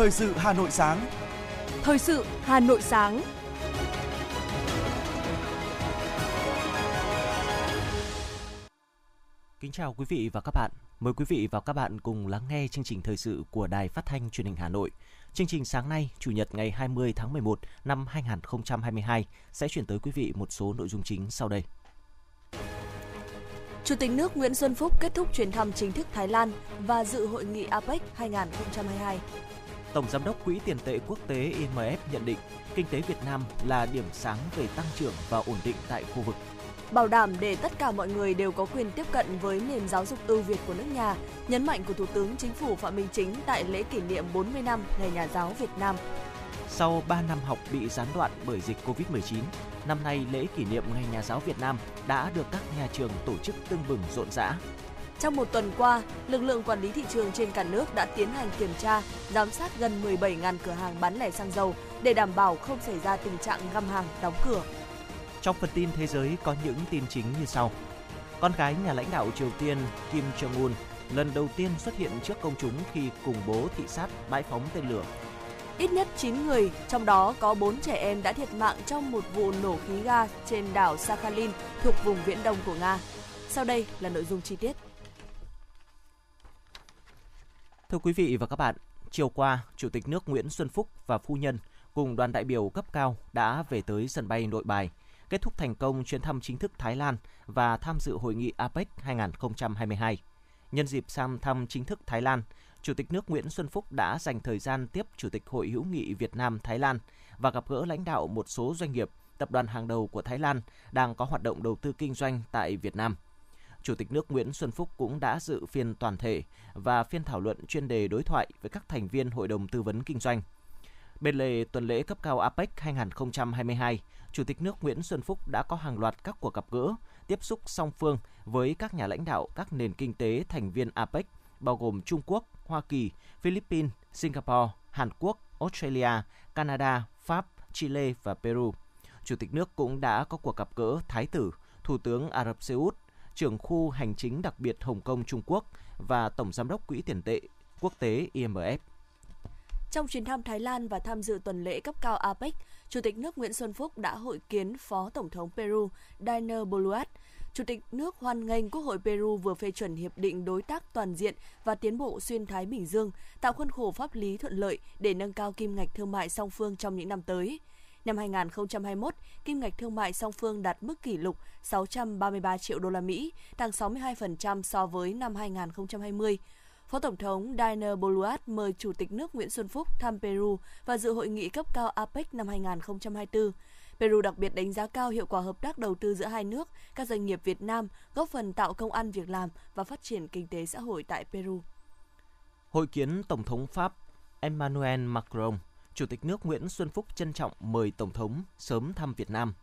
Thời sự Hà Nội sáng. Thời sự Hà Nội sáng. Kính chào quý vị và các bạn. Mời quý vị và các bạn cùng lắng nghe chương trình thời sự của Đài Phát thanh Truyền hình Hà Nội. Chương trình sáng nay, Chủ nhật ngày 20 tháng 11 năm 2022 sẽ chuyển tới quý vị một số nội dung chính sau đây. Chủ tịch nước Nguyễn Xuân Phúc kết thúc chuyến thăm chính thức Thái Lan và dự hội nghị APEC 2022. Tổng giám đốc Quỹ tiền tệ quốc tế IMF nhận định kinh tế Việt Nam là điểm sáng về tăng trưởng và ổn định tại khu vực. Bảo đảm để tất cả mọi người đều có quyền tiếp cận với nền giáo dục ưu việt của nước nhà, nhấn mạnh của Thủ tướng Chính phủ Phạm Minh Chính tại lễ kỷ niệm 40 năm Ngày Nhà giáo Việt Nam. Sau 3 năm học bị gián đoạn bởi dịch Covid-19, năm nay lễ kỷ niệm Ngày Nhà giáo Việt Nam đã được các nhà trường tổ chức tưng bừng rộn rã. Trong một tuần qua, lực lượng quản lý thị trường trên cả nước đã tiến hành kiểm tra, giám sát gần 17.000 cửa hàng bán lẻ xăng dầu để đảm bảo không xảy ra tình trạng găm hàng đóng cửa. Trong phần tin thế giới có những tin chính như sau. Con gái nhà lãnh đạo Triều Tiên Kim Jong-un lần đầu tiên xuất hiện trước công chúng khi cùng bố thị sát bãi phóng tên lửa. Ít nhất 9 người, trong đó có 4 trẻ em đã thiệt mạng trong một vụ nổ khí ga trên đảo Sakhalin thuộc vùng viễn đông của Nga. Sau đây là nội dung chi tiết. Thưa quý vị và các bạn, chiều qua, Chủ tịch nước Nguyễn Xuân Phúc và phu nhân cùng đoàn đại biểu cấp cao đã về tới sân bay Nội Bài, kết thúc thành công chuyến thăm chính thức Thái Lan và tham dự hội nghị APEC 2022. Nhân dịp sang thăm chính thức Thái Lan, Chủ tịch nước Nguyễn Xuân Phúc đã dành thời gian tiếp Chủ tịch Hội hữu nghị Việt Nam Thái Lan và gặp gỡ lãnh đạo một số doanh nghiệp, tập đoàn hàng đầu của Thái Lan đang có hoạt động đầu tư kinh doanh tại Việt Nam. Chủ tịch nước Nguyễn Xuân Phúc cũng đã dự phiên toàn thể và phiên thảo luận chuyên đề đối thoại với các thành viên Hội đồng Tư vấn Kinh doanh. Bên lề tuần lễ cấp cao APEC 2022, Chủ tịch nước Nguyễn Xuân Phúc đã có hàng loạt các cuộc gặp gỡ, tiếp xúc song phương với các nhà lãnh đạo các nền kinh tế thành viên APEC, bao gồm Trung Quốc, Hoa Kỳ, Philippines, Singapore, Hàn Quốc, Australia, Canada, Pháp, Chile và Peru. Chủ tịch nước cũng đã có cuộc gặp gỡ Thái tử, Thủ tướng Ả Rập Xê Út, trưởng khu hành chính đặc biệt Hồng Kông Trung Quốc và Tổng giám đốc Quỹ tiền tệ quốc tế IMF. Trong chuyến thăm Thái Lan và tham dự tuần lễ cấp cao APEC, Chủ tịch nước Nguyễn Xuân Phúc đã hội kiến Phó Tổng thống Peru Diner Boluart. Chủ tịch nước hoan nghênh Quốc hội Peru vừa phê chuẩn hiệp định đối tác toàn diện và tiến bộ xuyên Thái Bình Dương, tạo khuôn khổ pháp lý thuận lợi để nâng cao kim ngạch thương mại song phương trong những năm tới. Năm 2021, kim ngạch thương mại song phương đạt mức kỷ lục 633 triệu đô la Mỹ, tăng 62% so với năm 2020. Phó Tổng thống Diner Boluat mời Chủ tịch nước Nguyễn Xuân Phúc thăm Peru và dự hội nghị cấp cao APEC năm 2024. Peru đặc biệt đánh giá cao hiệu quả hợp tác đầu tư giữa hai nước, các doanh nghiệp Việt Nam góp phần tạo công ăn việc làm và phát triển kinh tế xã hội tại Peru. Hội kiến Tổng thống Pháp Emmanuel Macron, Chủ tịch nước Nguyễn Xuân Phúc trân trọng mời Tổng thống sớm thăm Việt Nam.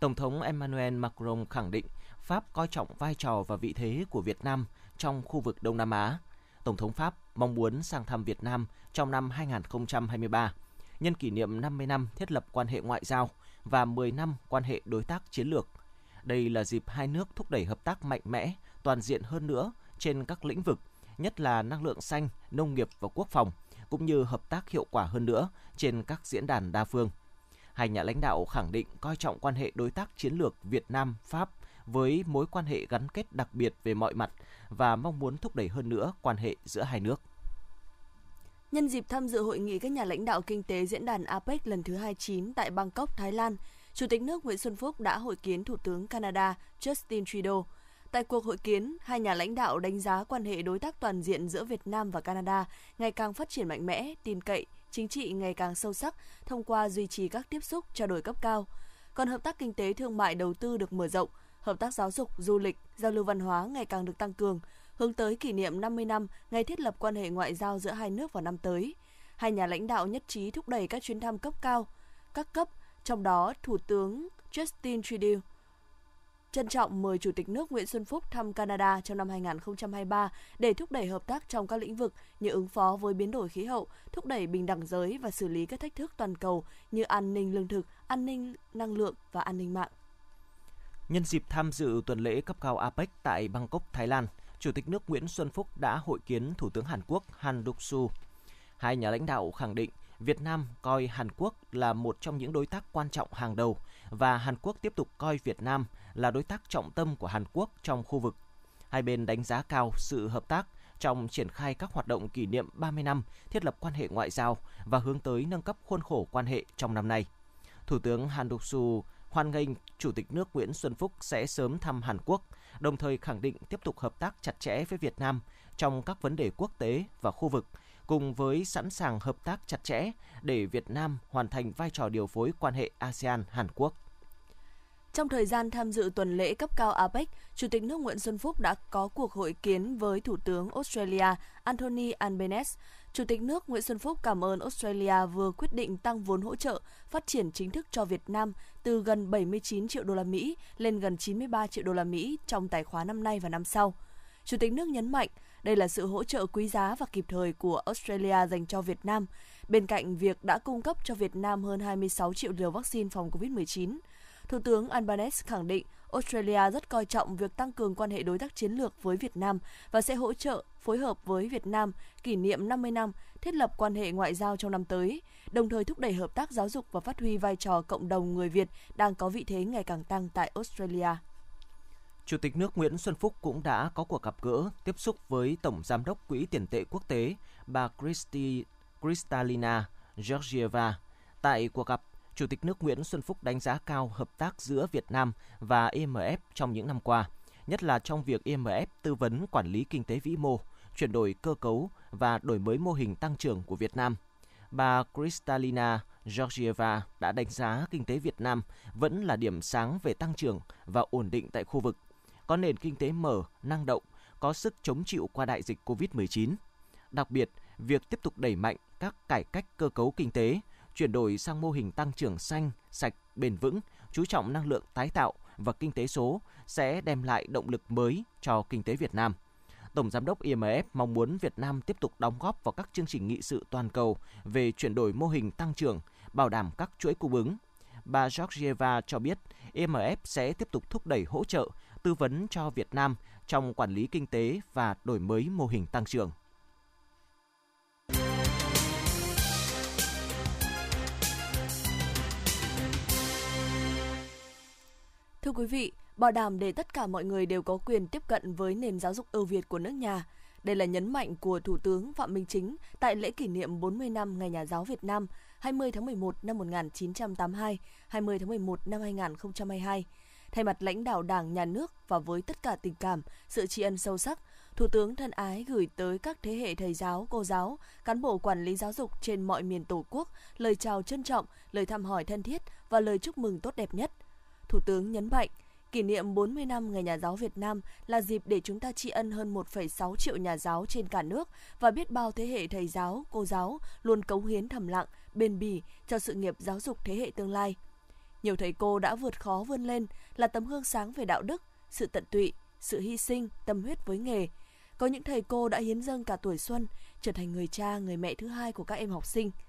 Tổng thống Emmanuel Macron khẳng định Pháp coi trọng vai trò và vị thế của Việt Nam trong khu vực Đông Nam Á. Tổng thống Pháp mong muốn sang thăm Việt Nam trong năm 2023, nhân kỷ niệm 50 năm thiết lập quan hệ ngoại giao và 10 năm quan hệ đối tác chiến lược. Đây là dịp hai nước thúc đẩy hợp tác mạnh mẽ, toàn diện hơn nữa trên các lĩnh vực, nhất là năng lượng xanh, nông nghiệp và quốc phòng, cũng như hợp tác hiệu quả hơn nữa trên các diễn đàn đa phương. Hai nhà lãnh đạo khẳng định coi trọng quan hệ đối tác chiến lược Việt Nam Pháp với mối quan hệ gắn kết đặc biệt về mọi mặt và mong muốn thúc đẩy hơn nữa quan hệ giữa hai nước. Nhân dịp tham dự hội nghị các nhà lãnh đạo kinh tế diễn đàn APEC lần thứ 29 tại Bangkok, Thái Lan, Chủ tịch nước Nguyễn Xuân Phúc đã hội kiến Thủ tướng Canada Justin Trudeau. Tại cuộc hội kiến, hai nhà lãnh đạo đánh giá quan hệ đối tác toàn diện giữa Việt Nam và Canada ngày càng phát triển mạnh mẽ, tin cậy, chính trị ngày càng sâu sắc thông qua duy trì các tiếp xúc trao đổi cấp cao. Còn hợp tác kinh tế thương mại đầu tư được mở rộng, hợp tác giáo dục, du lịch, giao lưu văn hóa ngày càng được tăng cường, hướng tới kỷ niệm 50 năm ngày thiết lập quan hệ ngoại giao giữa hai nước vào năm tới. Hai nhà lãnh đạo nhất trí thúc đẩy các chuyến thăm cấp cao, các cấp, trong đó Thủ tướng Justin Trudeau trân trọng mời Chủ tịch nước Nguyễn Xuân Phúc thăm Canada trong năm 2023 để thúc đẩy hợp tác trong các lĩnh vực như ứng phó với biến đổi khí hậu, thúc đẩy bình đẳng giới và xử lý các thách thức toàn cầu như an ninh lương thực, an ninh năng lượng và an ninh mạng. Nhân dịp tham dự tuần lễ cấp cao APEC tại Bangkok, Thái Lan, Chủ tịch nước Nguyễn Xuân Phúc đã hội kiến Thủ tướng Hàn Quốc Han Duk-su. Hai nhà lãnh đạo khẳng định Việt Nam coi Hàn Quốc là một trong những đối tác quan trọng hàng đầu và Hàn Quốc tiếp tục coi Việt Nam là đối tác trọng tâm của Hàn Quốc trong khu vực. Hai bên đánh giá cao sự hợp tác trong triển khai các hoạt động kỷ niệm 30 năm thiết lập quan hệ ngoại giao và hướng tới nâng cấp khuôn khổ quan hệ trong năm nay. Thủ tướng Hàn Duck-soo hoan nghênh Chủ tịch nước Nguyễn Xuân Phúc sẽ sớm thăm Hàn Quốc, đồng thời khẳng định tiếp tục hợp tác chặt chẽ với Việt Nam trong các vấn đề quốc tế và khu vực, cùng với sẵn sàng hợp tác chặt chẽ để Việt Nam hoàn thành vai trò điều phối quan hệ ASEAN-Hàn Quốc. Trong thời gian tham dự tuần lễ cấp cao APEC, Chủ tịch nước Nguyễn Xuân Phúc đã có cuộc hội kiến với Thủ tướng Australia Anthony Albanese. Chủ tịch nước Nguyễn Xuân Phúc cảm ơn Australia vừa quyết định tăng vốn hỗ trợ phát triển chính thức cho Việt Nam từ gần 79 triệu đô la Mỹ lên gần 93 triệu đô la Mỹ trong tài khoá năm nay và năm sau. Chủ tịch nước nhấn mạnh đây là sự hỗ trợ quý giá và kịp thời của Australia dành cho Việt Nam, bên cạnh việc đã cung cấp cho Việt Nam hơn 26 triệu liều vaccine phòng COVID-19. Thủ tướng Albanese khẳng định Australia rất coi trọng việc tăng cường quan hệ đối tác chiến lược với Việt Nam và sẽ hỗ trợ phối hợp với Việt Nam kỷ niệm 50 năm thiết lập quan hệ ngoại giao trong năm tới, đồng thời thúc đẩy hợp tác giáo dục và phát huy vai trò cộng đồng người Việt đang có vị thế ngày càng tăng tại Australia. Chủ tịch nước Nguyễn Xuân Phúc cũng đã có cuộc gặp gỡ, tiếp xúc với Tổng Giám đốc Quỹ tiền tệ quốc tế bà Christi, Kristalina Georgieva. Tại cuộc gặp, Chủ tịch nước Nguyễn Xuân Phúc đánh giá cao hợp tác giữa Việt Nam và IMF trong những năm qua, nhất là trong việc IMF tư vấn quản lý kinh tế vĩ mô, chuyển đổi cơ cấu và đổi mới mô hình tăng trưởng của Việt Nam. Bà Kristalina Georgieva đã đánh giá kinh tế Việt Nam vẫn là điểm sáng về tăng trưởng và ổn định tại khu vực, có nền kinh tế mở, năng động, có sức chống chịu qua đại dịch COVID-19. Đặc biệt, việc tiếp tục đẩy mạnh các cải cách cơ cấu kinh tế, chuyển đổi sang mô hình tăng trưởng xanh, sạch, bền vững, chú trọng năng lượng tái tạo và kinh tế số sẽ đem lại động lực mới cho kinh tế Việt Nam. Tổng Giám đốc IMF mong muốn Việt Nam tiếp tục đóng góp vào các chương trình nghị sự toàn cầu về chuyển đổi mô hình tăng trưởng, bảo đảm các chuỗi cung ứng. Bà Georgieva cho biết IMF sẽ tiếp tục thúc đẩy hỗ trợ, tư vấn cho Việt Nam trong quản lý kinh tế và đổi mới mô hình tăng trưởng. Thưa quý vị, bảo đảm để tất cả mọi người đều có quyền tiếp cận với nền giáo dục ưu việt của nước nhà. Đây là nhấn mạnh của Thủ tướng Phạm Minh Chính tại lễ kỷ niệm 40 năm Ngày Nhà giáo Việt Nam 20 tháng 11 năm 1982, 20 tháng 11 năm 2022. Thay mặt lãnh đạo Đảng, Nhà nước và với tất cả tình cảm, sự tri ân sâu sắc, Thủ tướng thân ái gửi tới các thế hệ thầy giáo, cô giáo, cán bộ quản lý giáo dục trên mọi miền Tổ quốc lời chào trân trọng, lời thăm hỏi thân thiết và lời chúc mừng tốt đẹp nhất – Thủ tướng nhấn mạnh, kỷ niệm 40 năm Ngày Nhà giáo Việt Nam là dịp để chúng ta tri ân hơn 1,6 triệu nhà giáo trên cả nước và biết bao thế hệ thầy giáo, cô giáo luôn cống hiến thầm lặng, bền bỉ cho sự nghiệp giáo dục thế hệ tương lai. Nhiều thầy cô đã vượt khó vươn lên là tấm gương sáng về đạo đức, sự tận tụy, sự hy sinh, tâm huyết với nghề. Có những thầy cô đã hiến dâng cả tuổi xuân, trở thành người cha, người mẹ thứ hai của các em học sinh –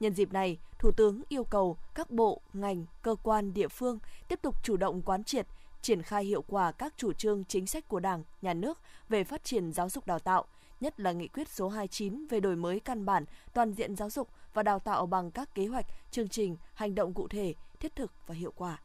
Nhân dịp này, Thủ tướng yêu cầu các bộ, ngành, cơ quan, địa phương tiếp tục chủ động quán triệt, triển khai hiệu quả các chủ trương chính sách của Đảng, Nhà nước về phát triển giáo dục đào tạo, nhất là nghị quyết số 29 về đổi mới căn bản toàn diện giáo dục và đào tạo bằng các kế hoạch, chương trình, hành động cụ thể, thiết thực và hiệu quả.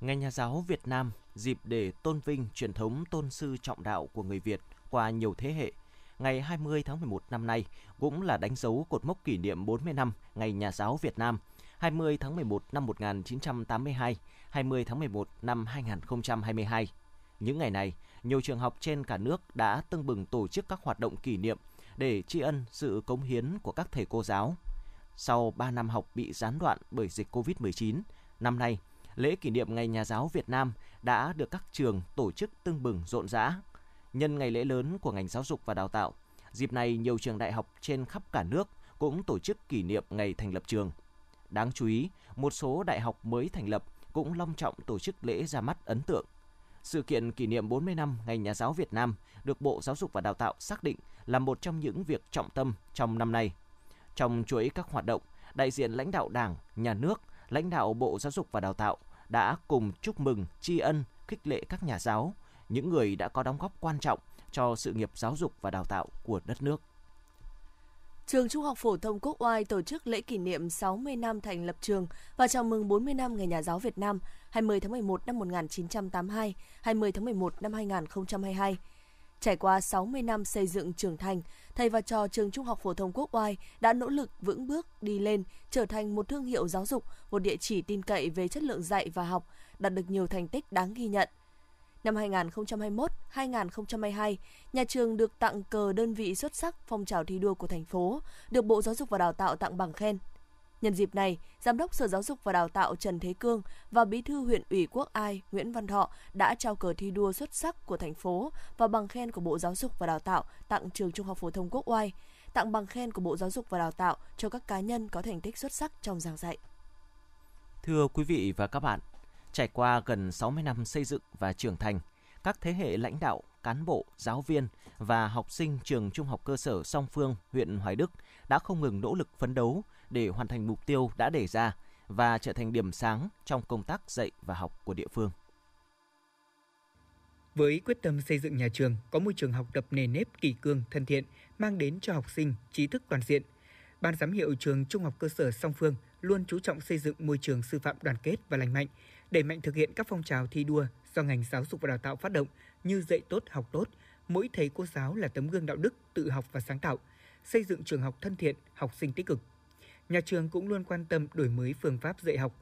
Ngày Nhà giáo Việt Nam dịp để tôn vinh truyền thống tôn sư trọng đạo của người Việt qua nhiều thế hệ ngày 20 tháng 11 năm nay cũng là đánh dấu cột mốc kỷ niệm 40 năm Ngày Nhà giáo Việt Nam 20 tháng 11 năm 1982, 20 tháng 11 năm 2022. Những ngày này, nhiều trường học trên cả nước đã tưng bừng tổ chức các hoạt động kỷ niệm để tri ân sự cống hiến của các thầy cô giáo. Sau 3 năm học bị gián đoạn bởi dịch COVID-19, năm nay, lễ kỷ niệm Ngày Nhà giáo Việt Nam đã được các trường tổ chức tưng bừng rộn rã Nhân ngày lễ lớn của ngành giáo dục và đào tạo, dịp này nhiều trường đại học trên khắp cả nước cũng tổ chức kỷ niệm ngày thành lập trường. Đáng chú ý, một số đại học mới thành lập cũng long trọng tổ chức lễ ra mắt ấn tượng. Sự kiện kỷ niệm 40 năm ngành Nhà giáo Việt Nam được Bộ Giáo dục và Đào tạo xác định là một trong những việc trọng tâm trong năm nay. Trong chuỗi các hoạt động, đại diện lãnh đạo Đảng, Nhà nước, lãnh đạo Bộ Giáo dục và Đào tạo đã cùng chúc mừng, tri ân, khích lệ các nhà giáo, những người đã có đóng góp quan trọng cho sự nghiệp giáo dục và đào tạo của đất nước. Trường Trung học phổ thông Quốc Oai tổ chức lễ kỷ niệm 60 năm thành lập trường và chào mừng 40 năm Ngày Nhà giáo Việt Nam 20 tháng 11 năm 1982, 20 tháng 11 năm 2022. Trải qua 60 năm xây dựng trưởng thành, thầy và trò trường Trung học phổ thông Quốc Oai đã nỗ lực vững bước đi lên, trở thành một thương hiệu giáo dục, một địa chỉ tin cậy về chất lượng dạy và học, đạt được nhiều thành tích đáng ghi nhận. Năm 2021-2022, nhà trường được tặng cờ đơn vị xuất sắc phong trào thi đua của thành phố, được Bộ Giáo dục và Đào tạo tặng bằng khen. Nhân dịp này, Giám đốc Sở Giáo dục và Đào tạo Trần Thế Cương và Bí thư huyện ủy Quốc Ai Nguyễn Văn Thọ đã trao cờ thi đua xuất sắc của thành phố và bằng khen của Bộ Giáo dục và Đào tạo tặng trường Trung học phổ thông Quốc Oai, tặng bằng khen của Bộ Giáo dục và Đào tạo cho các cá nhân có thành tích xuất sắc trong giảng dạy. Thưa quý vị và các bạn, trải qua gần 60 năm xây dựng và trưởng thành, các thế hệ lãnh đạo, cán bộ, giáo viên và học sinh trường Trung học cơ sở Song Phương, huyện Hoài Đức đã không ngừng nỗ lực phấn đấu để hoàn thành mục tiêu đã đề ra và trở thành điểm sáng trong công tác dạy và học của địa phương. Với quyết tâm xây dựng nhà trường có môi trường học tập nề nếp kỷ cương, thân thiện, mang đến cho học sinh trí thức toàn diện, Ban giám hiệu trường Trung học cơ sở Song Phương luôn chú trọng xây dựng môi trường sư phạm đoàn kết và lành mạnh, đẩy mạnh thực hiện các phong trào thi đua do ngành giáo dục và đào tạo phát động như dạy tốt, học tốt, mỗi thầy cô giáo là tấm gương đạo đức, tự học và sáng tạo, xây dựng trường học thân thiện, học sinh tích cực. Nhà trường cũng luôn quan tâm đổi mới phương pháp dạy học.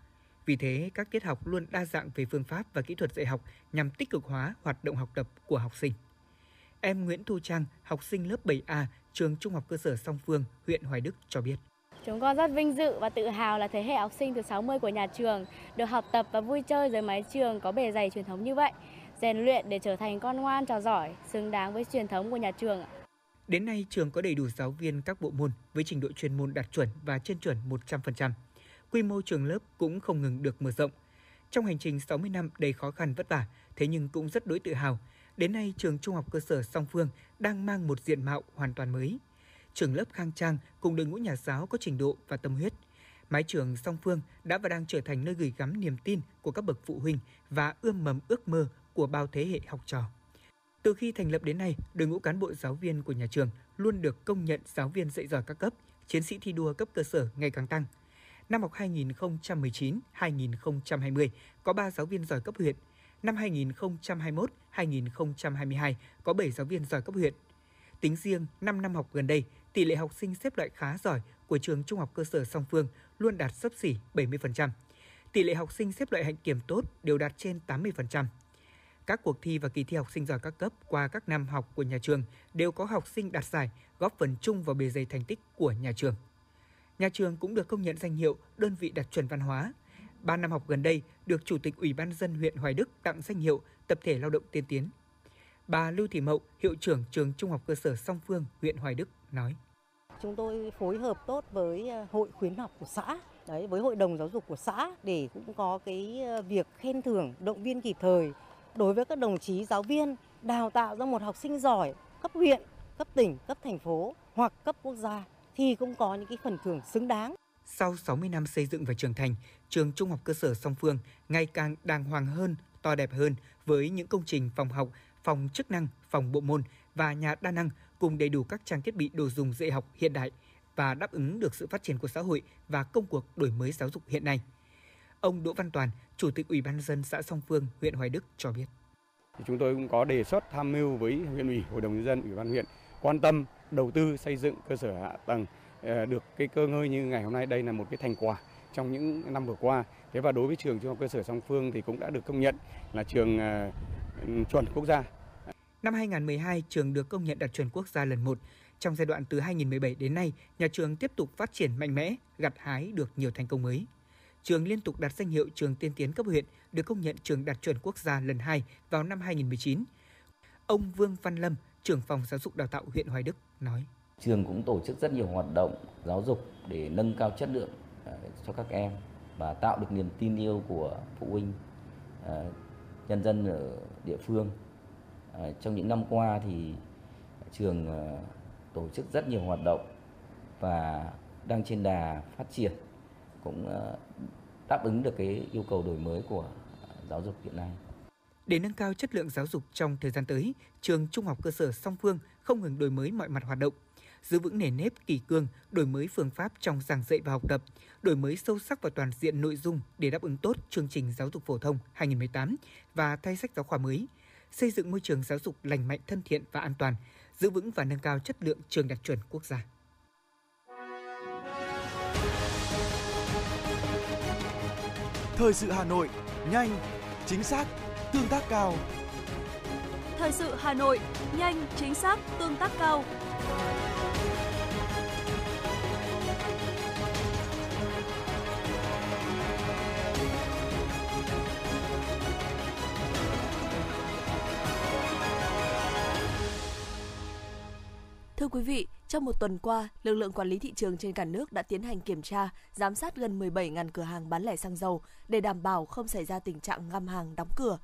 Vì thế, các tiết học luôn đa dạng về phương pháp và kỹ thuật dạy học nhằm tích cực hóa hoạt động học tập của học sinh. Em Nguyễn Thu Trang, học sinh lớp 7A, trường Trung học cơ sở Song Phương, huyện Hoài Đức cho biết. Chúng con rất vinh dự và tự hào là thế hệ học sinh thứ 60 của nhà trường được học tập và vui chơi dưới mái trường có bề dày truyền thống như vậy, rèn luyện để trở thành con ngoan trò giỏi, xứng đáng với truyền thống của nhà trường. Đến nay, trường có đầy đủ giáo viên các bộ môn với trình độ chuyên môn đạt chuẩn và trên chuẩn 100%. Quy mô trường lớp cũng không ngừng được mở rộng. Trong hành trình 60 năm đầy khó khăn vất vả, thế nhưng cũng rất đối tự hào. Đến nay, trường Trung học cơ sở Song Phương đang mang một diện mạo hoàn toàn mới. Trường lớp khang trang cùng đội ngũ nhà giáo có trình độ và tâm huyết. Mái trường Song Phương đã và đang trở thành nơi gửi gắm niềm tin của các bậc phụ huynh và ươm mầm ước mơ của bao thế hệ học trò. Từ khi thành lập đến nay, đội ngũ cán bộ giáo viên của nhà trường luôn được công nhận giáo viên dạy giỏi các cấp, chiến sĩ thi đua cấp cơ sở ngày càng tăng. Năm học 2019-2020 có 3 giáo viên giỏi cấp huyện. Năm 2021-2022 có 7 giáo viên giỏi cấp huyện. Tính riêng 5 năm học gần đây, tỷ lệ học sinh xếp loại khá giỏi của trường Trung học cơ sở Song Phương luôn đạt sấp xỉ 70%. Tỷ lệ học sinh xếp loại hạnh kiểm tốt đều đạt trên 80%. Các cuộc thi và kỳ thi học sinh giỏi các cấp qua các năm học của nhà trường đều có học sinh đạt giải, góp phần chung vào bề dày thành tích của nhà trường. Nhà trường cũng được công nhận danh hiệu đơn vị đạt chuẩn văn hóa. Ba năm học gần đây được Chủ tịch Ủy ban dân huyện Hoài Đức tặng danh hiệu tập thể lao động tiên tiến. Bà Lưu Thị Mậu, hiệu trưởng trường Trung học cơ sở Song Phương, huyện Hoài Đức nói: Chúng tôi phối hợp tốt với ờ, hội khuyến học của xã, đấy với hội đồng giáo dục của xã để cũng có cái ờ, việc khen thưởng, động viên kịp thời đối với các đồng chí giáo viên đào tạo ra một học sinh giỏi cấp huyện, cấp tỉnh, cấp thành phố hoặc cấp quốc gia thì cũng có những cái phần thưởng xứng đáng. Sau 60 năm xây dựng và trưởng thành, trường Trung học cơ sở Song Phương ngày càng đàng hoàng hơn, to đẹp hơn với những công trình phòng học, phòng chức năng, phòng bộ môn và nhà đa năng cùng đầy đủ các trang thiết bị đồ dùng dạy học hiện đại và đáp ứng được sự phát triển của xã hội và công cuộc đổi mới giáo dục hiện nay. Ông Đỗ Văn Toàn, Chủ tịch Ủy ban dân xã Song Phương, huyện Hoài Đức cho biết. Chúng tôi cũng có đề xuất tham mưu với huyện ủy, hội đồng nhân dân, ủy ban huyện quan tâm đầu tư xây dựng cơ sở hạ tầng ờ, được cái cơ ngơi như ngày hôm nay đây là một cái thành quả trong những năm vừa qua. Thế và đối với trường trung học cơ sở Song Phương thì cũng đã được công nhận là trường ờ, chuẩn quốc gia. Năm 2012, trường được công nhận đạt chuẩn quốc gia lần 1. Trong giai đoạn từ 2017 đến nay, nhà trường tiếp tục phát triển mạnh mẽ, gặt hái được nhiều thành công mới trường liên tục đạt danh hiệu trường tiên tiến cấp huyện, được công nhận trường đạt chuẩn quốc gia lần 2 vào năm 2019. Ông Vương Văn Lâm, trưởng phòng giáo dục đào tạo huyện Hoài Đức nói: Trường cũng tổ chức rất nhiều hoạt động giáo dục để nâng cao chất lượng à, cho các em và tạo được niềm tin yêu của phụ huynh, à, nhân dân ở địa phương. À, trong những năm qua thì trường à, tổ chức rất nhiều hoạt động và đang trên đà phát triển cũng à, đáp ứng được cái yêu cầu đổi mới của giáo dục hiện nay. Để nâng cao chất lượng giáo dục trong thời gian tới, trường Trung học cơ sở Song Phương không ngừng đổi mới mọi mặt hoạt động giữ vững nền nếp kỷ cương, đổi mới phương pháp trong giảng dạy và học tập, đổi mới sâu sắc và toàn diện nội dung để đáp ứng tốt chương trình giáo dục phổ thông 2018 và thay sách giáo khoa mới, xây dựng môi trường giáo dục lành mạnh, thân thiện và an toàn, giữ vững và nâng cao chất lượng trường đạt chuẩn quốc gia. Thời sự Hà Nội, nhanh, chính xác, tương tác cao. Thời sự Hà Nội, nhanh, chính xác, tương tác cao. Thưa quý vị, trong một tuần qua, lực lượng quản lý thị trường trên cả nước đã tiến hành kiểm tra, giám sát gần 17.000 cửa hàng bán lẻ xăng dầu để đảm bảo không xảy ra tình trạng ngâm hàng đóng cửa.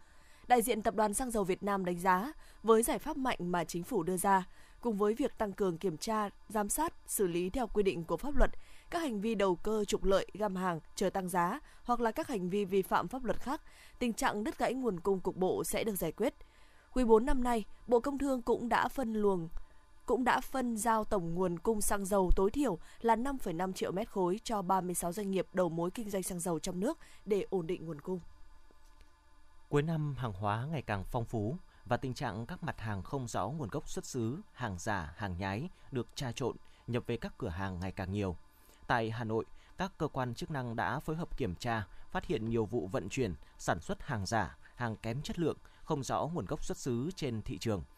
Đại diện Tập đoàn Xăng dầu Việt Nam đánh giá, với giải pháp mạnh mà chính phủ đưa ra, cùng với việc tăng cường kiểm tra, giám sát, xử lý theo quy định của pháp luật, các hành vi đầu cơ trục lợi, găm hàng, chờ tăng giá hoặc là các hành vi vi phạm pháp luật khác, tình trạng đứt gãy nguồn cung cục bộ sẽ được giải quyết. Quý 4 năm nay, Bộ Công Thương cũng đã phân luồng cũng đã phân giao tổng nguồn cung xăng dầu tối thiểu là 5,5 triệu mét khối cho 36 doanh nghiệp đầu mối kinh doanh xăng dầu trong nước để ổn định nguồn cung. Cuối năm hàng hóa ngày càng phong phú và tình trạng các mặt hàng không rõ nguồn gốc xuất xứ, hàng giả, hàng nhái được tra trộn nhập về các cửa hàng ngày càng nhiều. Tại Hà Nội, các cơ quan chức năng đã phối hợp kiểm tra, phát hiện nhiều vụ vận chuyển, sản xuất hàng giả, hàng kém chất lượng, không rõ nguồn gốc xuất xứ trên thị trường –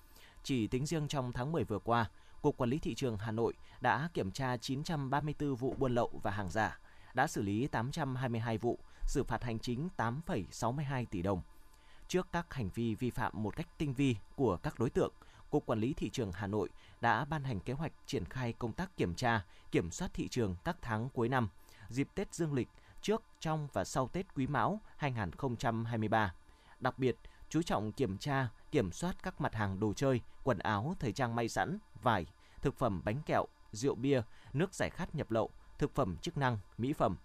chỉ tính riêng trong tháng 10 vừa qua, Cục Quản lý Thị trường Hà Nội đã kiểm tra 934 vụ buôn lậu và hàng giả, đã xử lý 822 vụ, xử phạt hành chính 8,62 tỷ đồng. Trước các hành vi vi phạm một cách tinh vi của các đối tượng, Cục Quản lý Thị trường Hà Nội đã ban hành kế hoạch triển khai công tác kiểm tra, kiểm soát thị trường các tháng cuối năm, dịp Tết Dương lịch, trước, trong và sau Tết Quý Mão 2023. Đặc biệt, chú trọng kiểm tra, kiểm soát các mặt hàng đồ chơi, quần áo, thời trang may sẵn, vải, thực phẩm bánh kẹo, rượu bia, nước giải khát nhập lậu, thực phẩm chức năng, mỹ phẩm.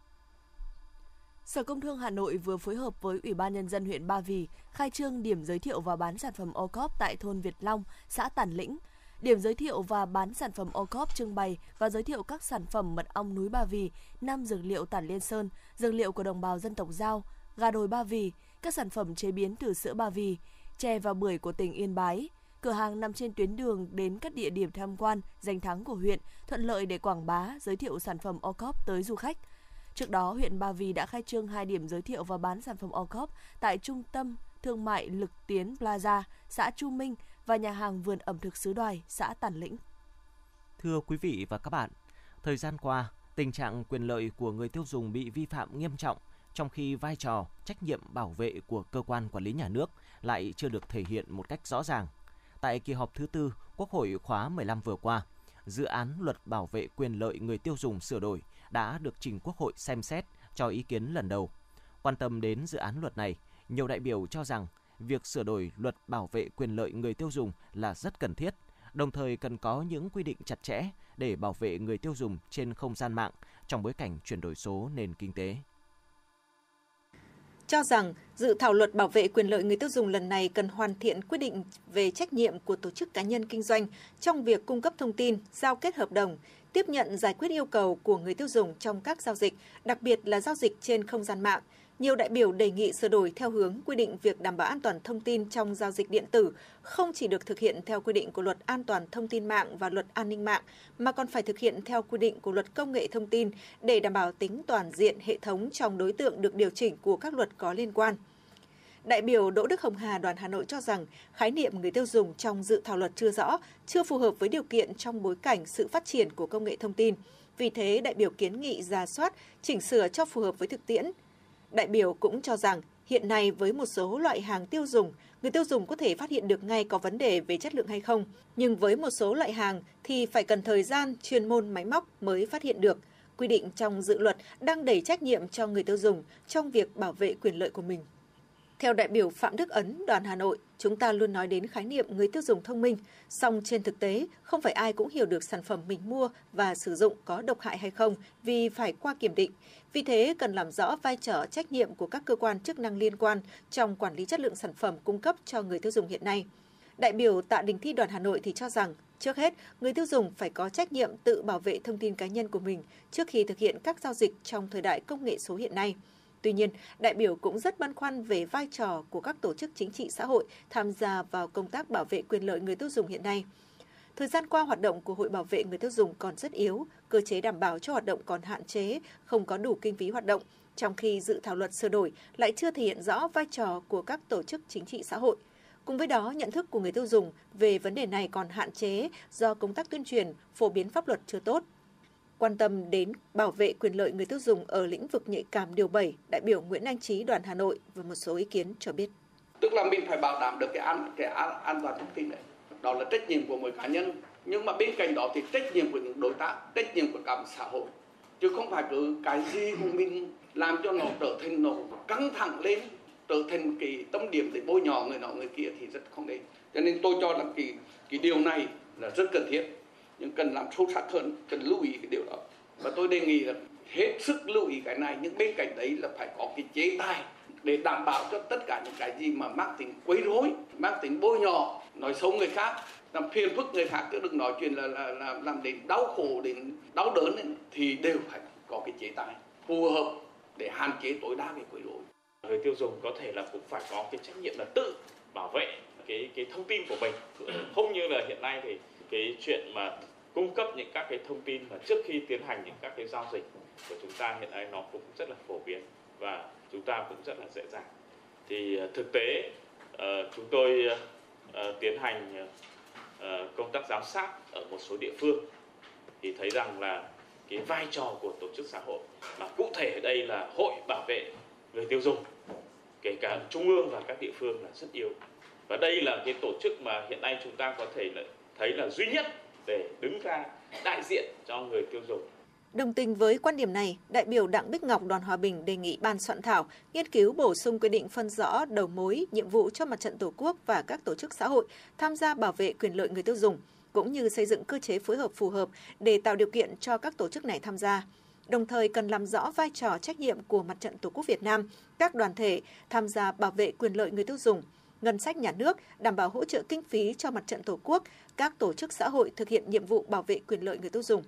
Sở Công Thương Hà Nội vừa phối hợp với Ủy ban Nhân dân huyện Ba Vì khai trương điểm giới thiệu và bán sản phẩm ô cóp tại thôn Việt Long, xã Tản Lĩnh. Điểm giới thiệu và bán sản phẩm ô cóp trưng bày và giới thiệu các sản phẩm mật ong núi Ba Vì, năm dược liệu Tản Liên Sơn, dược liệu của đồng bào dân tộc Giao, gà đồi Ba Vì, các sản phẩm chế biến từ sữa Ba Vì, chè và bưởi của tỉnh Yên Bái. Cửa hàng nằm trên tuyến đường đến các địa điểm tham quan, danh thắng của huyện, thuận lợi để quảng bá, giới thiệu sản phẩm OCOP tới du khách. Trước đó, huyện Ba Vì đã khai trương hai điểm giới thiệu và bán sản phẩm OCOP tại trung tâm thương mại Lực Tiến Plaza, xã Chu Minh và nhà hàng vườn ẩm thực xứ đoài, xã Tản Lĩnh. Thưa quý vị và các bạn, thời gian qua, tình trạng quyền lợi của người tiêu dùng bị vi phạm nghiêm trọng – trong khi vai trò, trách nhiệm bảo vệ của cơ quan quản lý nhà nước lại chưa được thể hiện một cách rõ ràng. Tại kỳ họp thứ tư, Quốc hội khóa 15 vừa qua, dự án luật bảo vệ quyền lợi người tiêu dùng sửa đổi đã được trình Quốc hội xem xét cho ý kiến lần đầu. Quan tâm đến dự án luật này, nhiều đại biểu cho rằng việc sửa đổi luật bảo vệ quyền lợi người tiêu dùng là rất cần thiết, đồng thời cần có những quy định chặt chẽ để bảo vệ người tiêu dùng trên không gian mạng trong bối cảnh chuyển đổi số nền kinh tế cho rằng dự thảo luật bảo vệ quyền lợi người tiêu dùng lần này cần hoàn thiện quy định về trách nhiệm của tổ chức cá nhân kinh doanh trong việc cung cấp thông tin, giao kết hợp đồng, tiếp nhận giải quyết yêu cầu của người tiêu dùng trong các giao dịch, đặc biệt là giao dịch trên không gian mạng, nhiều đại biểu đề nghị sửa đổi theo hướng quy định việc đảm bảo an toàn thông tin trong giao dịch điện tử không chỉ được thực hiện theo quy định của luật an toàn thông tin mạng và luật an ninh mạng, mà còn phải thực hiện theo quy định của luật công nghệ thông tin để đảm bảo tính toàn diện hệ thống trong đối tượng được điều chỉnh của các luật có liên quan. Đại biểu Đỗ Đức Hồng Hà đoàn Hà Nội cho rằng khái niệm người tiêu dùng trong dự thảo luật chưa rõ, chưa phù hợp với điều kiện trong bối cảnh sự phát triển của công nghệ thông tin. Vì thế, đại biểu kiến nghị ra soát, chỉnh sửa cho phù hợp với thực tiễn, Đại biểu cũng cho rằng hiện nay với một số loại hàng tiêu dùng, người tiêu dùng có thể phát hiện được ngay có vấn đề về chất lượng hay không, nhưng với một số loại hàng thì phải cần thời gian, chuyên môn máy móc mới phát hiện được. Quy định trong dự luật đang đẩy trách nhiệm cho người tiêu dùng trong việc bảo vệ quyền lợi của mình. Theo đại biểu Phạm Đức Ấn, đoàn Hà Nội, chúng ta luôn nói đến khái niệm người tiêu dùng thông minh, song trên thực tế, không phải ai cũng hiểu được sản phẩm mình mua và sử dụng có độc hại hay không vì phải qua kiểm định. Vì thế, cần làm rõ vai trò trách nhiệm của các cơ quan chức năng liên quan trong quản lý chất lượng sản phẩm cung cấp cho người tiêu dùng hiện nay. Đại biểu Tạ Đình Thi đoàn Hà Nội thì cho rằng Trước hết, người tiêu dùng phải có trách nhiệm tự bảo vệ thông tin cá nhân của mình trước khi thực hiện các giao dịch trong thời đại công nghệ số hiện nay. Tuy nhiên, đại biểu cũng rất băn khoăn về vai trò của các tổ chức chính trị xã hội tham gia vào công tác bảo vệ quyền lợi người tiêu dùng hiện nay. Thời gian qua, hoạt động của Hội Bảo vệ người tiêu dùng còn rất yếu, cơ chế đảm bảo cho hoạt động còn hạn chế, không có đủ kinh phí hoạt động, trong khi dự thảo luật sửa đổi lại chưa thể hiện rõ vai trò của các tổ chức chính trị xã hội. Cùng với đó, nhận thức của người tiêu dùng về vấn đề này còn hạn chế do công tác tuyên truyền, phổ biến pháp luật chưa tốt. Quan tâm đến bảo vệ quyền lợi người tiêu dùng ở lĩnh vực nhạy cảm điều 7, đại biểu Nguyễn Anh Trí đoàn Hà Nội và một số ý kiến cho biết. Tức là mình phải bảo đảm được cái an cái an, an toàn thông tin đấy Đó là trách nhiệm của mỗi cá nhân. Nhưng mà bên cạnh đó thì trách nhiệm của những đối tác, trách nhiệm của cả xã hội. Chứ không phải cứ cái gì của mình làm cho nó trở thành nó căng thẳng lên trở thành cái tâm điểm để bôi nhọ người nọ người kia thì rất không nên cho nên tôi cho rằng cái cái điều này là rất cần thiết nhưng cần làm sâu sắc hơn cần lưu ý cái điều đó. Và tôi đề nghị là hết sức lưu ý cái này nhưng bên cạnh đấy là phải có cái chế tài để đảm bảo cho tất cả những cái gì mà mang tính quấy rối mang tính bôi nhọ nói xấu người khác làm phiền phức người khác chứ đừng nói chuyện là, là, là làm đến đau khổ đến đau đớn ấy, thì đều phải có cái chế tài phù hợp để hạn chế tối đa cái quấy rối. Người tiêu dùng có thể là cũng phải có cái trách nhiệm là tự bảo vệ cái cái thông tin của mình. Không như là hiện nay thì cái chuyện mà cung cấp những các cái thông tin mà trước khi tiến hành những các cái giao dịch của chúng ta hiện nay nó cũng rất là phổ biến và chúng ta cũng rất là dễ dàng. Thì ờ, thực tế ờ, chúng tôi ờ, tiến hành công tác giám sát ở một số địa phương thì thấy rằng là cái vai trò của tổ chức xã hội mà cụ thể ở đây là hội bảo vệ người tiêu dùng, kể cả trung ương và các địa phương là rất yếu. Và đây là cái tổ chức mà hiện nay chúng ta có thể thấy là duy nhất để đứng ra đại diện cho người tiêu dùng. Đồng tình với quan điểm này, đại biểu Đặng Bích Ngọc đoàn Hòa Bình đề nghị ban soạn thảo nghiên cứu bổ sung quy định phân rõ đầu mối, nhiệm vụ cho mặt trận Tổ quốc và các tổ chức xã hội tham gia bảo vệ quyền lợi người tiêu dùng, cũng như xây dựng cơ chế phối hợp phù hợp để tạo điều kiện cho các tổ chức này tham gia. Đồng thời cần làm rõ vai trò trách nhiệm của Mặt trận Tổ quốc Việt Nam, các đoàn thể tham gia bảo vệ quyền lợi người tiêu dùng, ngân sách nhà nước đảm bảo hỗ trợ kinh phí cho Mặt trận Tổ quốc, các tổ chức xã hội thực hiện nhiệm vụ bảo vệ quyền lợi người tiêu dùng.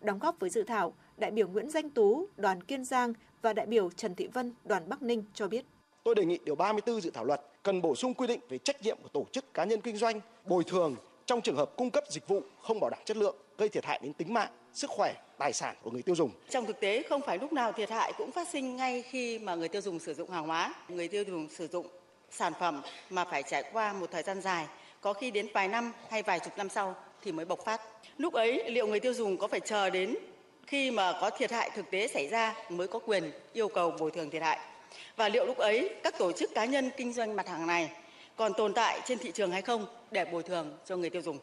Đóng góp với dự thảo, đại biểu Nguyễn Danh Tú, đoàn Kiên Giang và đại biểu Trần Thị Vân, đoàn Bắc Ninh cho biết. Tôi đề nghị điều 34 dự thảo luật cần bổ sung quy định về trách nhiệm của tổ chức cá nhân kinh doanh, bồi thường trong trường hợp cung cấp dịch vụ không bảo đảm chất lượng, gây thiệt hại đến tính mạng, sức khỏe, tài sản của người tiêu dùng. Trong thực tế không phải lúc nào thiệt hại cũng phát sinh ngay khi mà người tiêu dùng sử dụng hàng hóa. Người tiêu dùng sử dụng sản phẩm mà phải trải qua một thời gian dài, có khi đến vài năm hay vài chục năm sau thì mới bộc phát. Lúc ấy liệu người tiêu dùng có phải chờ đến khi mà có thiệt hại thực tế xảy ra mới có quyền yêu cầu bồi thường thiệt hại? Và liệu lúc ấy các tổ chức cá nhân kinh doanh mặt hàng này còn tồn tại trên thị trường hay không để bồi thường cho người tiêu dùng?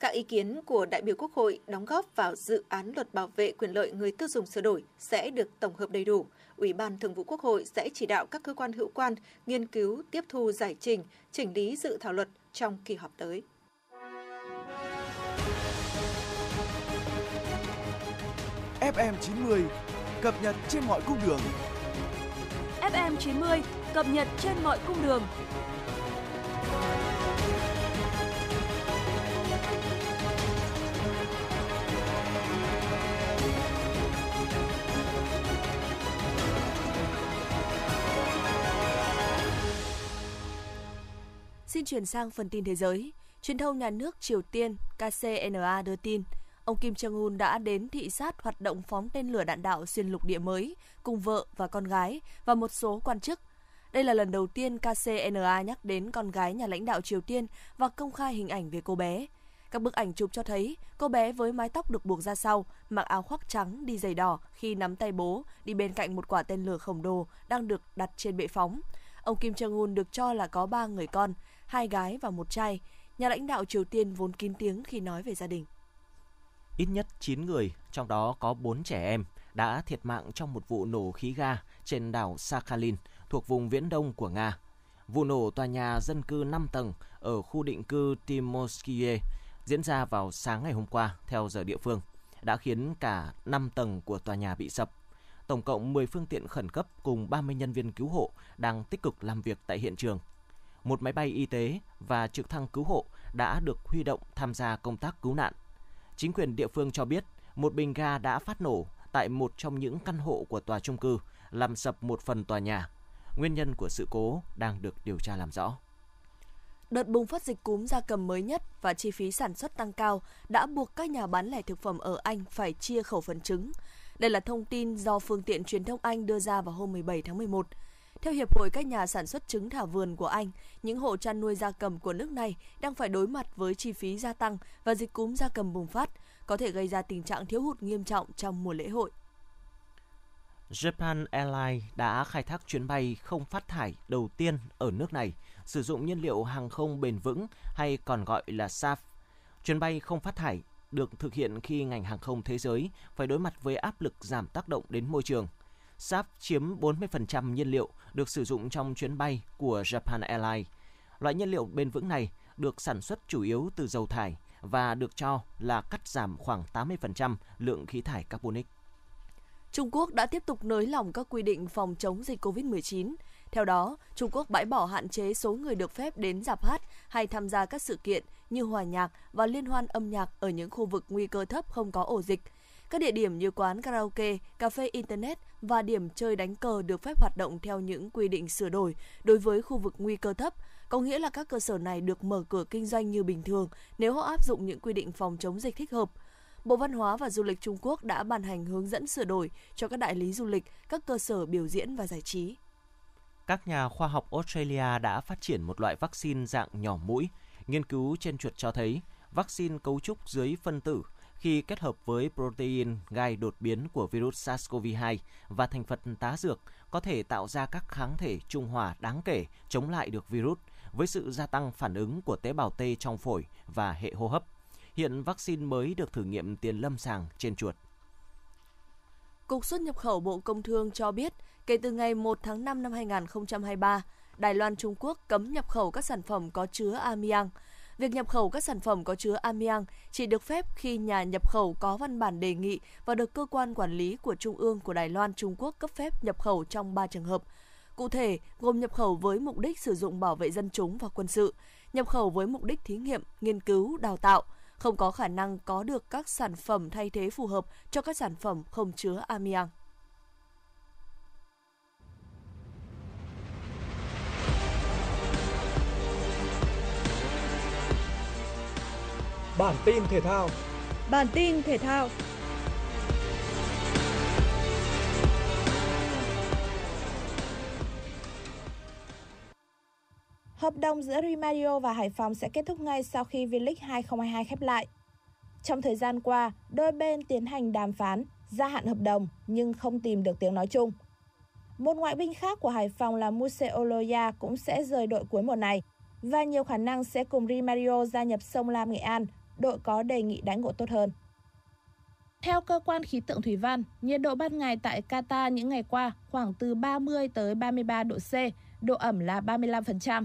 Các ý kiến của đại biểu Quốc hội đóng góp vào dự án luật bảo vệ quyền lợi người tiêu dùng sửa đổi sẽ được tổng hợp đầy đủ. Ủy ban Thường vụ Quốc hội sẽ chỉ đạo các cơ quan hữu quan nghiên cứu, tiếp thu giải trình, chỉnh lý dự thảo luật trong kỳ họp tới. FM 90 cập nhật trên mọi cung đường. FM 90 cập nhật trên mọi cung đường. Xin chuyển sang phần tin thế giới. Truyền thông nhà nước Triều Tiên KCNA đưa tin, ông Kim Jong Un đã đến thị sát hoạt động phóng tên lửa đạn đạo xuyên lục địa mới cùng vợ và con gái và một số quan chức. Đây là lần đầu tiên KCNA nhắc đến con gái nhà lãnh đạo Triều Tiên và công khai hình ảnh về cô bé. Các bức ảnh chụp cho thấy cô bé với mái tóc được buộc ra sau, mặc áo khoác trắng đi giày đỏ khi nắm tay bố, đi bên cạnh một quả tên lửa khổng lồ đang được đặt trên bệ phóng. Ông Kim Jong Un được cho là có ba người con, hai gái và một trai. Nhà lãnh đạo Triều Tiên vốn kín tiếng khi nói về gia đình. Ít nhất 9 người, trong đó có 4 trẻ em, đã thiệt mạng trong một vụ nổ khí ga trên đảo Sakhalin thuộc vùng viễn đông của Nga. Vụ nổ tòa nhà dân cư 5 tầng ở khu định cư Timoskie diễn ra vào sáng ngày hôm qua theo giờ địa phương, đã khiến cả 5 tầng của tòa nhà bị sập. Tổng cộng 10 phương tiện khẩn cấp cùng 30 nhân viên cứu hộ đang tích cực làm việc tại hiện trường một máy bay y tế và trực thăng cứu hộ đã được huy động tham gia công tác cứu nạn. Chính quyền địa phương cho biết một bình ga đã phát nổ tại một trong những căn hộ của tòa trung cư, làm sập một phần tòa nhà. Nguyên nhân của sự cố đang được điều tra làm rõ. Đợt bùng phát dịch cúm gia cầm mới nhất và chi phí sản xuất tăng cao đã buộc các nhà bán lẻ thực phẩm ở Anh phải chia khẩu phần trứng. Đây là thông tin do phương tiện truyền thông Anh đưa ra vào hôm 17 tháng 11. Theo Hiệp hội các nhà sản xuất trứng thả vườn của Anh, những hộ chăn nuôi gia cầm của nước này đang phải đối mặt với chi phí gia tăng và dịch cúm gia cầm bùng phát, có thể gây ra tình trạng thiếu hụt nghiêm trọng trong mùa lễ hội. Japan Airlines đã khai thác chuyến bay không phát thải đầu tiên ở nước này, sử dụng nhiên liệu hàng không bền vững hay còn gọi là SAF. Chuyến bay không phát thải được thực hiện khi ngành hàng không thế giới phải đối mặt với áp lực giảm tác động đến môi trường. SAF chiếm 40% nhiên liệu được sử dụng trong chuyến bay của Japan Airlines. Loại nhiên liệu bền vững này được sản xuất chủ yếu từ dầu thải và được cho là cắt giảm khoảng 80% lượng khí thải carbonic. Trung Quốc đã tiếp tục nới lỏng các quy định phòng chống dịch COVID-19. Theo đó, Trung Quốc bãi bỏ hạn chế số người được phép đến dạp hát hay tham gia các sự kiện như hòa nhạc và liên hoan âm nhạc ở những khu vực nguy cơ thấp không có ổ dịch. Các địa điểm như quán karaoke, cà phê internet và điểm chơi đánh cờ được phép hoạt động theo những quy định sửa đổi đối với khu vực nguy cơ thấp, có nghĩa là các cơ sở này được mở cửa kinh doanh như bình thường nếu họ áp dụng những quy định phòng chống dịch thích hợp. Bộ Văn hóa và Du lịch Trung Quốc đã ban hành hướng dẫn sửa đổi cho các đại lý du lịch, các cơ sở biểu diễn và giải trí. Các nhà khoa học Australia đã phát triển một loại vaccine dạng nhỏ mũi. Nghiên cứu trên chuột cho thấy vaccine cấu trúc dưới phân tử khi kết hợp với protein gai đột biến của virus SARS-CoV-2 và thành phần tá dược có thể tạo ra các kháng thể trung hòa đáng kể chống lại được virus với sự gia tăng phản ứng của tế bào T trong phổi và hệ hô hấp. Hiện vaccine mới được thử nghiệm tiền lâm sàng trên chuột. Cục xuất nhập khẩu Bộ Công Thương cho biết, kể từ ngày 1 tháng 5 năm 2023, Đài Loan Trung Quốc cấm nhập khẩu các sản phẩm có chứa amiang. Việc nhập khẩu các sản phẩm có chứa amiang chỉ được phép khi nhà nhập khẩu có văn bản đề nghị và được cơ quan quản lý của Trung ương của Đài Loan Trung Quốc cấp phép nhập khẩu trong 3 trường hợp. Cụ thể, gồm nhập khẩu với mục đích sử dụng bảo vệ dân chúng và quân sự, nhập khẩu với mục đích thí nghiệm, nghiên cứu, đào tạo, không có khả năng có được các sản phẩm thay thế phù hợp cho các sản phẩm không chứa amiang. Bản tin thể thao Bản tin thể thao Hợp đồng giữa Real Madrid và Hải Phòng sẽ kết thúc ngay sau khi V-League 2022 khép lại. Trong thời gian qua, đôi bên tiến hành đàm phán, gia hạn hợp đồng nhưng không tìm được tiếng nói chung. Một ngoại binh khác của Hải Phòng là Muse Oloya cũng sẽ rời đội cuối mùa này và nhiều khả năng sẽ cùng Di Mario gia nhập sông Lam Nghệ An, đội có đề nghị đãi ngộ tốt hơn. Theo cơ quan khí tượng thủy văn, nhiệt độ ban ngày tại Qatar những ngày qua khoảng từ 30 tới 33 độ C, độ ẩm là 35%.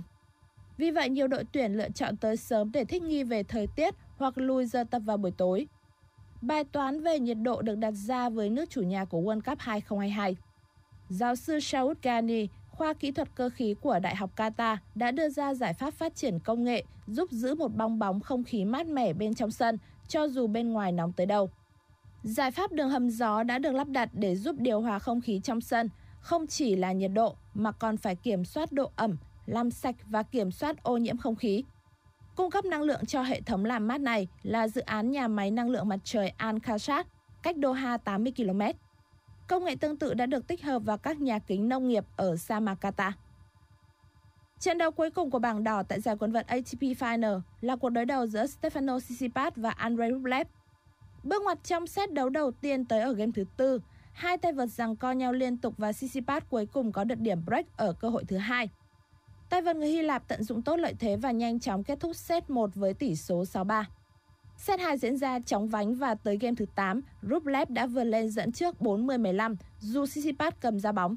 Vì vậy, nhiều đội tuyển lựa chọn tới sớm để thích nghi về thời tiết hoặc lùi giờ tập vào buổi tối. Bài toán về nhiệt độ được đặt ra với nước chủ nhà của World Cup 2022. Giáo sư Shaud Ghani, khoa kỹ thuật cơ khí của Đại học Qatar đã đưa ra giải pháp phát triển công nghệ giúp giữ một bong bóng không khí mát mẻ bên trong sân cho dù bên ngoài nóng tới đâu. Giải pháp đường hầm gió đã được lắp đặt để giúp điều hòa không khí trong sân, không chỉ là nhiệt độ mà còn phải kiểm soát độ ẩm, làm sạch và kiểm soát ô nhiễm không khí. Cung cấp năng lượng cho hệ thống làm mát này là dự án nhà máy năng lượng mặt trời Al-Khashad, cách Doha 80 km. Công nghệ tương tự đã được tích hợp vào các nhà kính nông nghiệp ở Samakata. Trận đấu cuối cùng của bảng đỏ tại giải quần vợt ATP Final là cuộc đối đầu giữa Stefano Tsitsipas và Andrei Rublev. Bước ngoặt trong set đấu đầu tiên tới ở game thứ tư, hai tay vợt giằng co nhau liên tục và Tsitsipas cuối cùng có được điểm break ở cơ hội thứ hai. Tay vợt người Hy Lạp tận dụng tốt lợi thế và nhanh chóng kết thúc set 1 với tỷ số 6-3. Set 2 diễn ra chóng vánh và tới game thứ 8, Rublev đã vượt lên dẫn trước 40-15 dù Tsitsipas cầm ra bóng.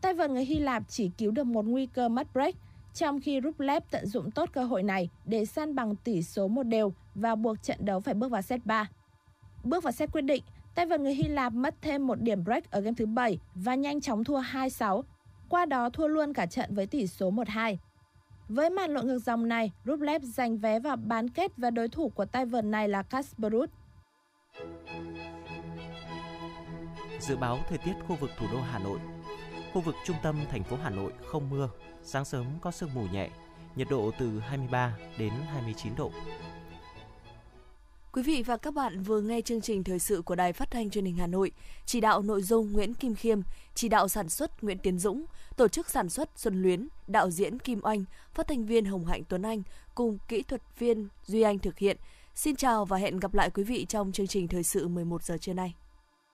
Tay vợt người Hy Lạp chỉ cứu được một nguy cơ mất break, trong khi Rublev tận dụng tốt cơ hội này để san bằng tỷ số một đều và buộc trận đấu phải bước vào set 3. Bước vào set quyết định, tay vợt người Hy Lạp mất thêm một điểm break ở game thứ 7 và nhanh chóng thua 2-6, qua đó thua luôn cả trận với tỷ số 1-2. Với màn lội ngược dòng này, Rublev giành vé vào bán kết và đối thủ của tay vợt này là Casper Ruud. Dự báo thời tiết khu vực thủ đô Hà Nội. Khu vực trung tâm thành phố Hà Nội không mưa, sáng sớm có sương mù nhẹ, nhiệt độ từ 23 đến 29 độ. Quý vị và các bạn vừa nghe chương trình thời sự của Đài Phát thanh Truyền hình Hà Nội, chỉ đạo nội dung Nguyễn Kim Khiêm, chỉ đạo sản xuất Nguyễn Tiến Dũng, tổ chức sản xuất Xuân Luyến, đạo diễn Kim Oanh, phát thanh viên Hồng Hạnh Tuấn Anh cùng kỹ thuật viên Duy Anh thực hiện. Xin chào và hẹn gặp lại quý vị trong chương trình thời sự 11 giờ trưa nay.